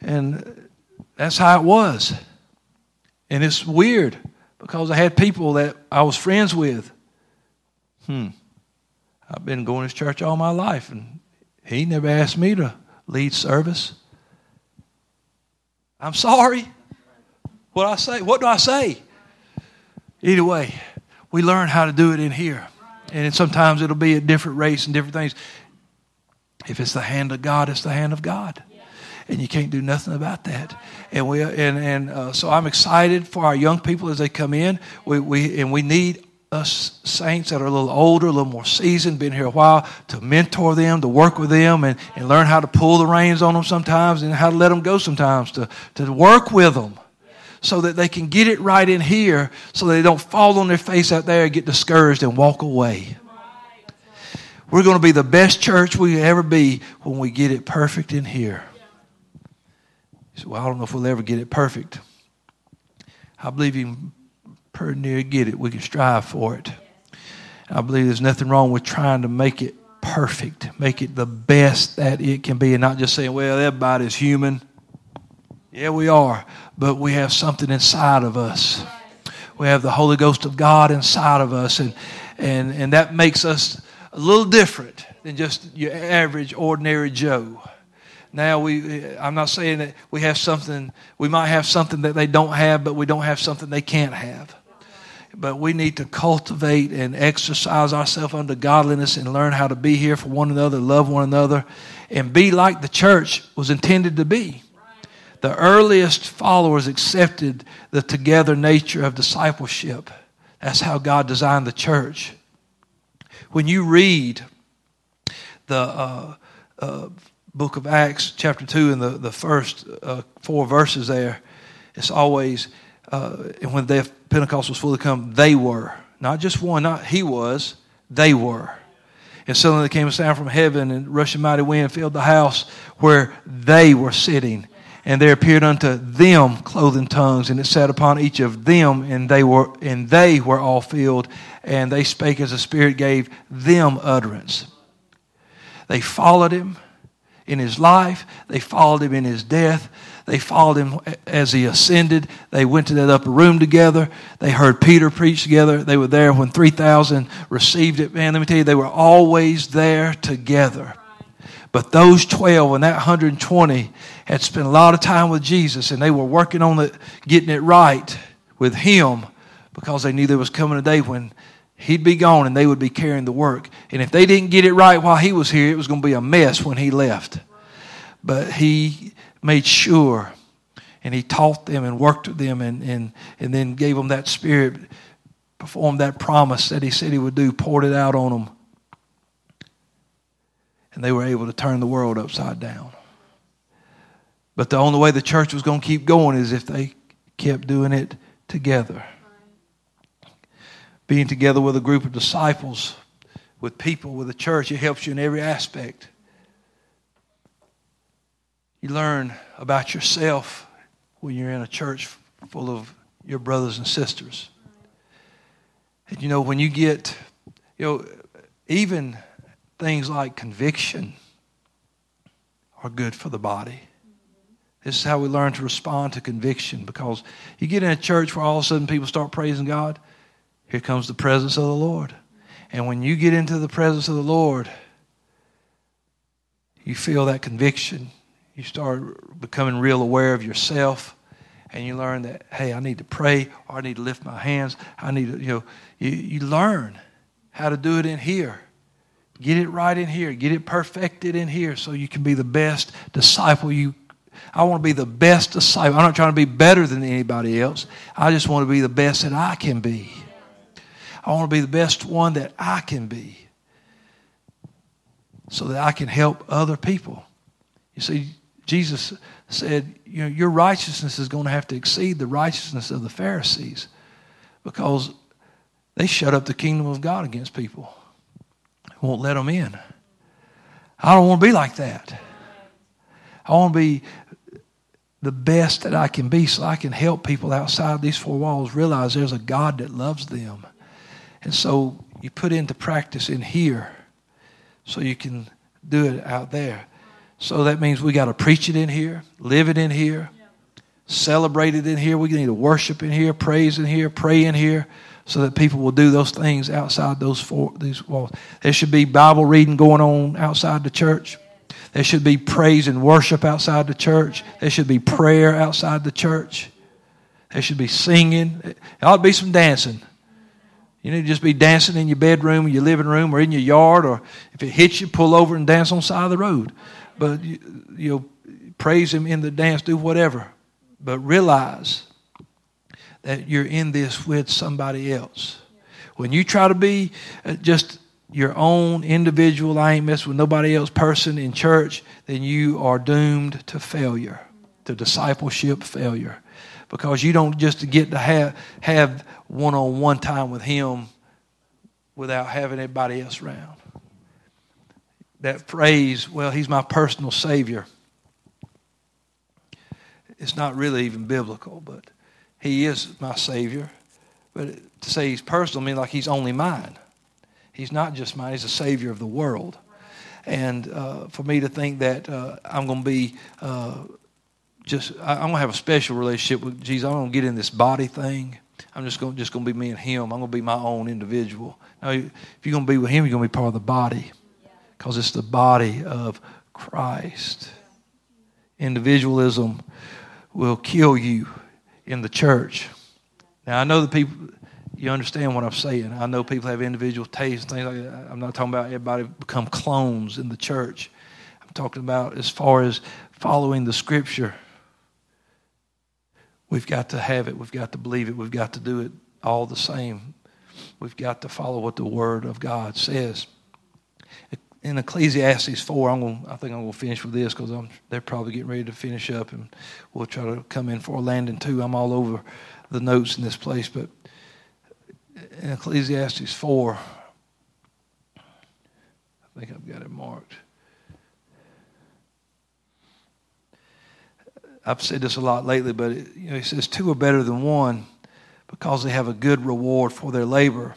And that's how it was. And it's weird because I had people that I was friends with. Hmm. I've been going to church all my life, and he never asked me to lead service. I'm sorry. What I say? What do I say? Either way, we learn how to do it in here. And sometimes it'll be a different race and different things. If it's the hand of God, it's the hand of God. and you can't do nothing about that. And we and and uh, so I'm excited for our young people as they come in. We we and we need us saints that are a little older, a little more seasoned, been here a while, to mentor them, to work with them, and, and learn how to pull the reins on them sometimes and how to let them go sometimes, to, to work with them so that they can get it right in here so they don't fall on their face out there and get discouraged and walk away. We're going to be the best church we ever be when we get it perfect in here. Say, well, I don't know if we'll ever get it perfect. I believe you can pretty near get it. We can strive for it. I believe there's nothing wrong with trying to make it perfect, make it the best that it can be, and not just saying, well, everybody's human. Yeah, we are, but we have something inside of us. We have the Holy Ghost of God inside of us, and, and, and that makes us a little different than just your average, ordinary Joe. Now we I'm not saying that we have something we might have something that they don't have, but we don't have something they can't have. But we need to cultivate and exercise ourselves under godliness and learn how to be here for one another, love one another, and be like the church was intended to be. The earliest followers accepted the together nature of discipleship. That's how God designed the church. When you read the uh, uh, book of Acts, chapter 2, and the, the first uh, four verses there, it's always, uh, when the Pentecost was fully come, they were. Not just one, not he was, they were. And suddenly there came a sound from heaven, and rushing mighty wind filled the house where they were sitting. And there appeared unto them clothing tongues, and it sat upon each of them, and they were and they were all filled, and they spake as the Spirit gave them utterance. They followed him in his life, they followed him in his death, they followed him as he ascended. They went to that upper room together. They heard Peter preach together. They were there when 3,000 received it. Man, let me tell you, they were always there together. But those 12 and that 120 had spent a lot of time with Jesus and they were working on it, getting it right with him because they knew there was coming a day when he'd be gone and they would be carrying the work. And if they didn't get it right while he was here, it was going to be a mess when he left. But he made sure and he taught them and worked with them and, and, and then gave them that spirit, performed that promise that he said he would do, poured it out on them. And they were able to turn the world upside down. But the only way the church was going to keep going is if they kept doing it together. Being together with a group of disciples, with people, with a church, it helps you in every aspect. You learn about yourself when you're in a church full of your brothers and sisters. And you know, when you get, you know, even things like conviction are good for the body. This is how we learn to respond to conviction because you get in a church where all of a sudden people start praising God, here comes the presence of the Lord. And when you get into the presence of the Lord, you feel that conviction you start becoming real aware of yourself and you learn that hey i need to pray or i need to lift my hands i need to you know you, you learn how to do it in here get it right in here. Get it perfected in here so you can be the best disciple you i want to be the best disciple. I'm not trying to be better than anybody else. I just want to be the best that i can be. I want to be the best one that i can be so that i can help other people. You see Jesus said, you know, Your righteousness is going to have to exceed the righteousness of the Pharisees because they shut up the kingdom of God against people, won't let them in. I don't want to be like that. I want to be the best that I can be so I can help people outside these four walls realize there's a God that loves them. And so you put into practice in here so you can do it out there. So that means we got to preach it in here, live it in here, celebrate it in here. We need to worship in here, praise in here, pray in here, so that people will do those things outside those four these walls. There should be Bible reading going on outside the church. There should be praise and worship outside the church. There should be prayer outside the church. There should be singing. There ought to be some dancing. You need to just be dancing in your bedroom, your living room, or in your yard, or if it hits you, pull over and dance on the side of the road. But you, you know, praise Him in the dance, do whatever. But realize that you're in this with somebody else. When you try to be uh, just your own individual, I ain't messing with nobody else person in church, then you are doomed to failure, to discipleship failure. Because you don't just get to have have one on one time with him without having anybody else around. That phrase, well, he's my personal savior. It's not really even biblical, but he is my savior. But to say he's personal means like he's only mine. He's not just mine, he's a savior of the world. And uh, for me to think that uh, I'm going to be uh, just, I, am going to have a special relationship with Jesus. I'm going to get in this body thing. I'm just going, just going to be me and him. I'm going to be my own individual. Now, if you're going to be with him, you're going to be part of the body because it's the body of Christ. Individualism will kill you in the church. Now, I know the people, you understand what I'm saying. I know people have individual tastes and things like that. I'm not talking about everybody become clones in the church. I'm talking about as far as following the scripture. We've got to have it. We've got to believe it. We've got to do it all the same. We've got to follow what the Word of God says. In Ecclesiastes 4, I'm gonna, I think I'm going to finish with this because they're probably getting ready to finish up and we'll try to come in for a landing too. I'm all over the notes in this place, but in Ecclesiastes 4, I think I've got it marked. I've said this a lot lately, but it, you know, he says two are better than one because they have a good reward for their labor.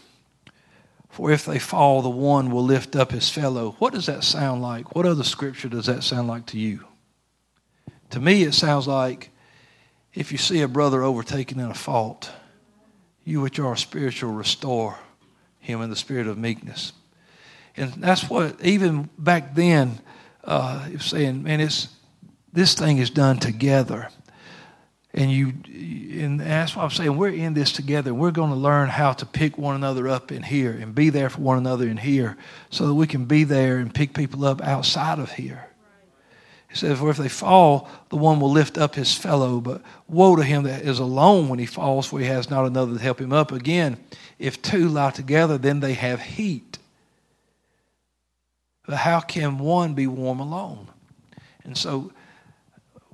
For if they fall, the one will lift up his fellow. What does that sound like? What other scripture does that sound like to you? To me, it sounds like if you see a brother overtaken in a fault, you which are spiritual restore him in the spirit of meekness. And that's what, even back then, uh, saying, man, it's, this thing is done together. And you, that's why I'm saying we're in this together. We're going to learn how to pick one another up in here and be there for one another in here so that we can be there and pick people up outside of here. He says, For if they fall, the one will lift up his fellow, but woe to him that is alone when he falls, for he has not another to help him up. Again, if two lie together, then they have heat. But how can one be warm alone? And so,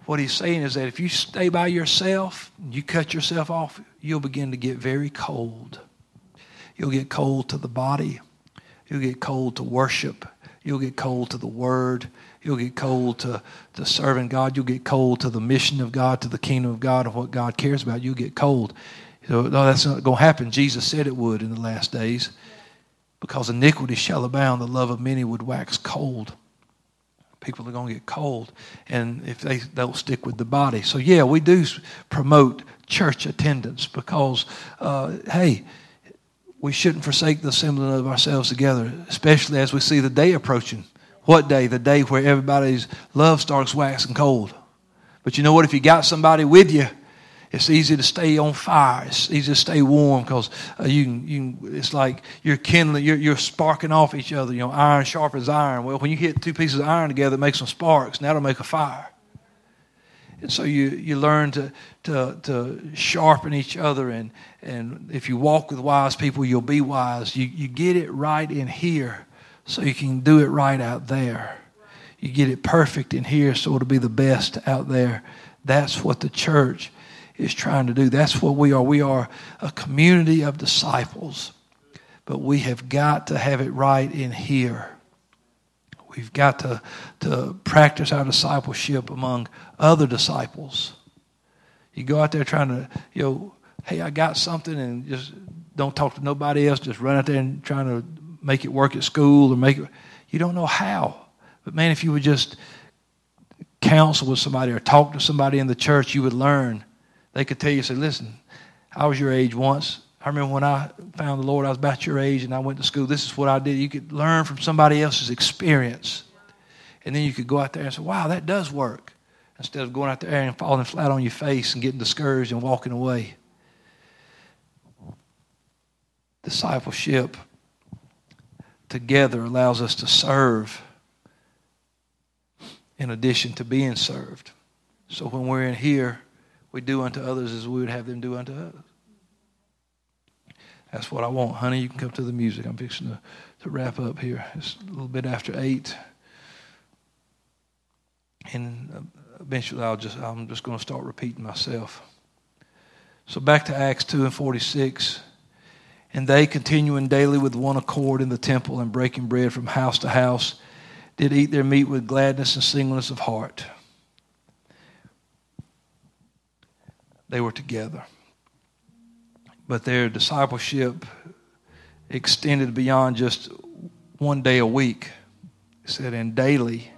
what he's saying is that if you stay by yourself, you cut yourself off, you'll begin to get very cold. You'll get cold to the body, you'll get cold to worship, you'll get cold to the word You'll get cold to, to serving God. You'll get cold to the mission of God, to the kingdom of God, and what God cares about. You'll get cold. So, no, that's not going to happen. Jesus said it would in the last days. Because iniquity shall abound, the love of many would wax cold. People are going to get cold, and if they don't stick with the body. So, yeah, we do promote church attendance because, uh, hey, we shouldn't forsake the assembling of ourselves together, especially as we see the day approaching. What day? The day where everybody's love starts waxing cold. But you know what? If you got somebody with you, it's easy to stay on fire. It's easy to stay warm because uh, you, you it's like you're kindling, you're, you're sparking off each other. You know, iron sharpens iron. Well, when you hit two pieces of iron together, it makes some sparks, and that'll make a fire. And so you, you learn to, to, to sharpen each other. And, and if you walk with wise people, you'll be wise. You, you get it right in here so you can do it right out there. You get it perfect in here so it'll be the best out there. That's what the church is trying to do. That's what we are. We are a community of disciples, but we have got to have it right in here. We've got to, to practice our discipleship among other disciples. You go out there trying to, you know, hey, I got something, and just don't talk to nobody else. Just run out there and trying to make it work at school or make it. You don't know how. But man, if you would just counsel with somebody or talk to somebody in the church, you would learn. They could tell you, say, listen, I was your age once. I remember when I found the Lord, I was about your age and I went to school. This is what I did. You could learn from somebody else's experience. And then you could go out there and say, wow, that does work. Instead of going out there and falling flat on your face and getting discouraged and walking away. Discipleship together allows us to serve in addition to being served. So when we're in here, we do unto others as we would have them do unto us. That's what I want. Honey, you can come to the music. I'm fixing to, to wrap up here. It's a little bit after 8. And uh, eventually I'll just, I'm just going to start repeating myself. So back to Acts 2 and 46. And they, continuing daily with one accord in the temple and breaking bread from house to house, did eat their meat with gladness and singleness of heart. They were together. But their discipleship extended beyond just one day a week. It said, and daily,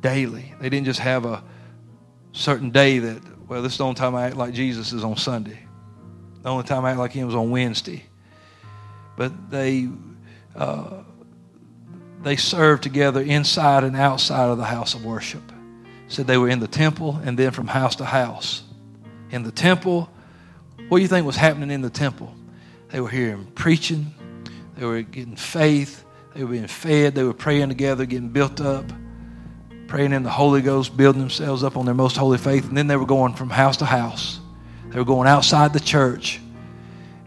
daily. They didn't just have a certain day that, well, this is the only time I act like Jesus is on Sunday. The only time I act like him was on Wednesday. But they uh, they served together inside and outside of the house of worship. Said they were in the temple and then from house to house. In the temple, what do you think was happening in the temple? They were hearing preaching, they were getting faith, they were being fed, they were praying together, getting built up, praying in the Holy Ghost, building themselves up on their most holy faith, and then they were going from house to house. They were going outside the church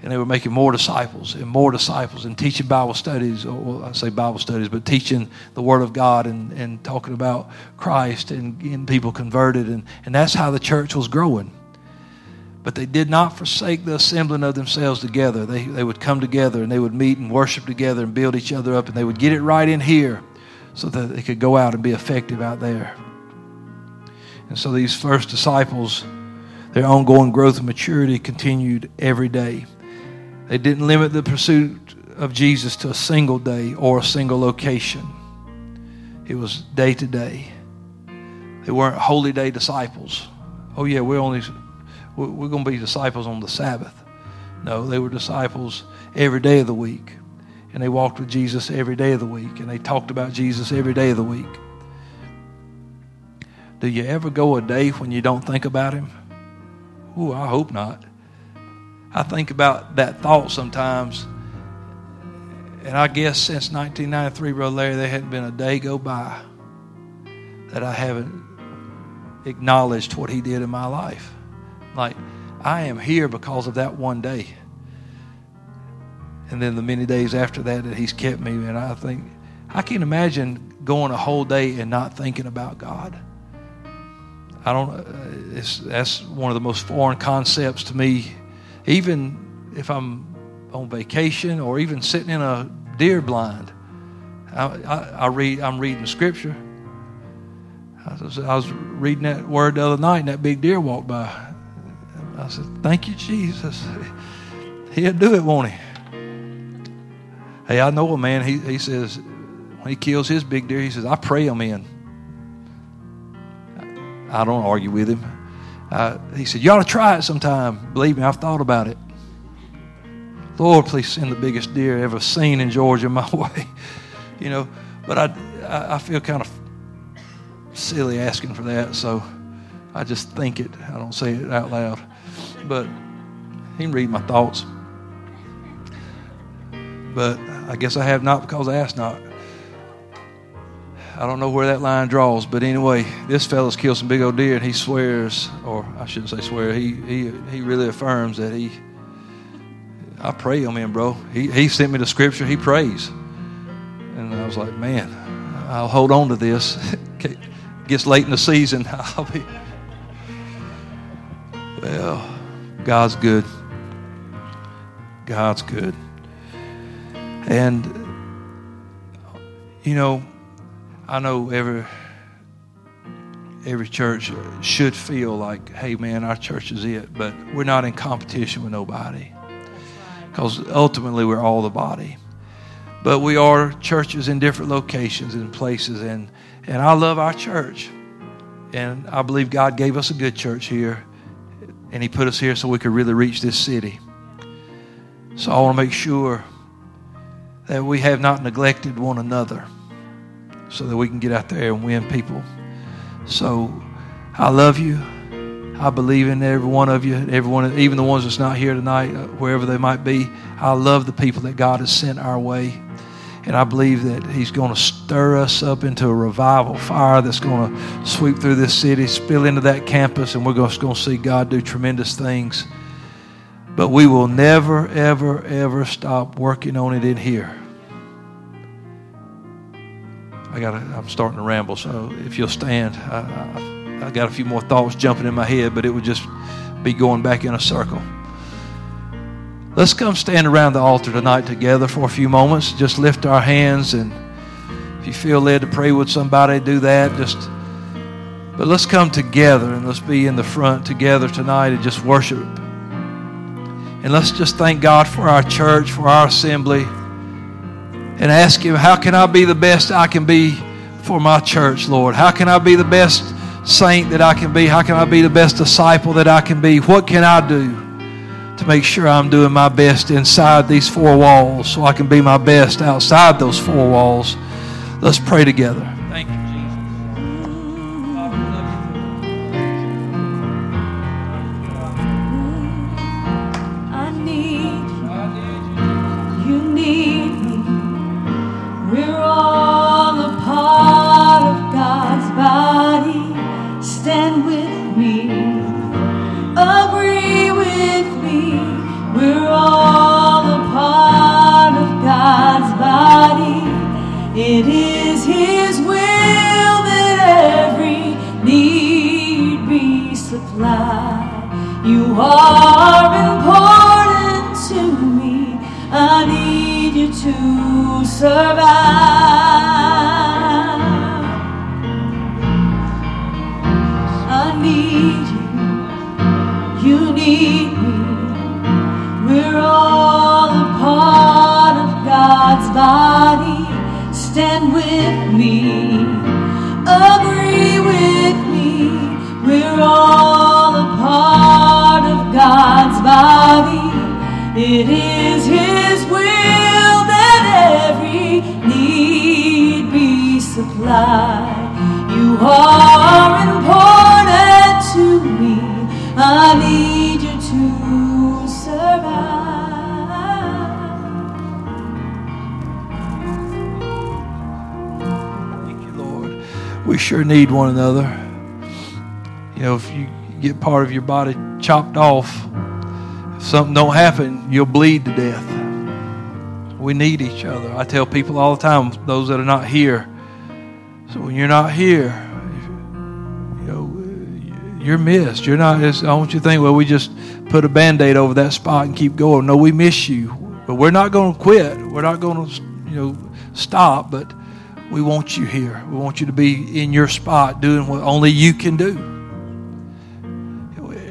and they were making more disciples and more disciples and teaching Bible studies, oh, or I say Bible studies, but teaching the Word of God and, and talking about Christ and getting people converted. And, and that's how the church was growing. But they did not forsake the assembling of themselves together. They, they would come together and they would meet and worship together and build each other up, and they would get it right in here so that they could go out and be effective out there. And so these first disciples their ongoing growth and maturity continued every day. They didn't limit the pursuit of Jesus to a single day or a single location, it was day to day. They weren't holy day disciples. Oh, yeah, we're only we're going to be disciples on the Sabbath. No, they were disciples every day of the week. And they walked with Jesus every day of the week. And they talked about Jesus every day of the week. Do you ever go a day when you don't think about him? Ooh, I hope not. I think about that thought sometimes. And I guess since 1993, Brother Larry, there hadn't been a day go by that I haven't acknowledged what He did in my life. Like, I am here because of that one day. And then the many days after that that He's kept me. And I think, I can't imagine going a whole day and not thinking about God. I don't. Uh, that's one of the most foreign concepts to me. Even if I'm on vacation or even sitting in a deer blind, I, I, I read. I'm reading the scripture. I was, I was, reading that word the other night, and that big deer walked by. I said, "Thank you, Jesus. He'll do it, won't he?" Hey, I know a man. He he says when he kills his big deer, he says, "I pray him in." I don't argue with him. Uh, he said, You ought to try it sometime. Believe me, I've thought about it. Lord, please send the biggest deer ever seen in Georgia my way. You know, but I, I feel kind of silly asking for that, so I just think it. I don't say it out loud. But he can read my thoughts. But I guess I have not because I asked not. I don't know where that line draws, but anyway, this fellow's killed some big old deer, and he swears, or I shouldn't say swear, he he he really affirms that he. I pray on him bro. He he sent me the scripture. He prays, and I was like, man, I'll hold on to this. Gets late in the season, I'll be. Well, God's good. God's good, and you know I know every every church should feel like, hey man, our church is it, but we're not in competition with nobody. Because ultimately we're all the body. But we are churches in different locations and places and and I love our church. And I believe God gave us a good church here. And He put us here so we could really reach this city. So I want to make sure that we have not neglected one another so that we can get out there and win people. So I love you. I believe in every one of you, everyone, even the ones that's not here tonight, uh, wherever they might be. I love the people that God has sent our way. And I believe that He's going to stir us up into a revival fire that's going to sweep through this city, spill into that campus, and we're just going to see God do tremendous things. But we will never, ever, ever stop working on it in here. I got. I'm starting to ramble, so if you'll stand, I, I, I got a few more thoughts jumping in my head, but it would just be going back in a circle. Let's come stand around the altar tonight together for a few moments. Just lift our hands, and if you feel led to pray with somebody, do that. Just, but let's come together and let's be in the front together tonight and just worship. And let's just thank God for our church, for our assembly, and ask Him, how can I be the best I can be for my church, Lord? How can I be the best saint that I can be? How can I be the best disciple that I can be? What can I do? To make sure I'm doing my best inside these four walls so I can be my best outside those four walls. Let's pray together. Sure need one another. You know, if you get part of your body chopped off, if something don't happen, you'll bleed to death. We need each other. I tell people all the time, those that are not here. So when you're not here, you know, you're missed. You're not. I want you to think, well, we just put a band-aid over that spot and keep going. No, we miss you, but we're not going to quit. We're not going to, you know, stop. But we want you here. We want you to be in your spot, doing what only you can do.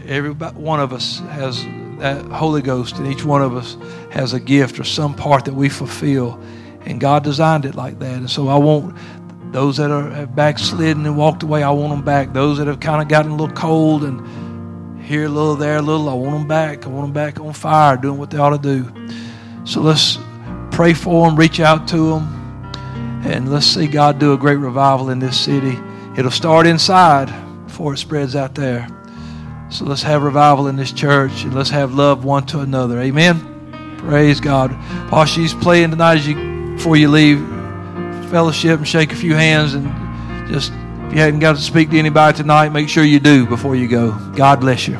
Every one of us has that Holy Ghost, and each one of us has a gift or some part that we fulfill, and God designed it like that. And so I want those that are have backslidden and walked away. I want them back. Those that have kind of gotten a little cold and here a little, there a little. I want them back. I want them back on fire, doing what they ought to do. So let's pray for them, reach out to them, and let's see God do a great revival in this city. It'll start inside before it spreads out there. So let's have revival in this church and let's have love one to another. Amen. Praise God. While she's playing tonight, as you before you leave, fellowship and shake a few hands and just if you hadn't got to speak to anybody tonight, make sure you do before you go. God bless you.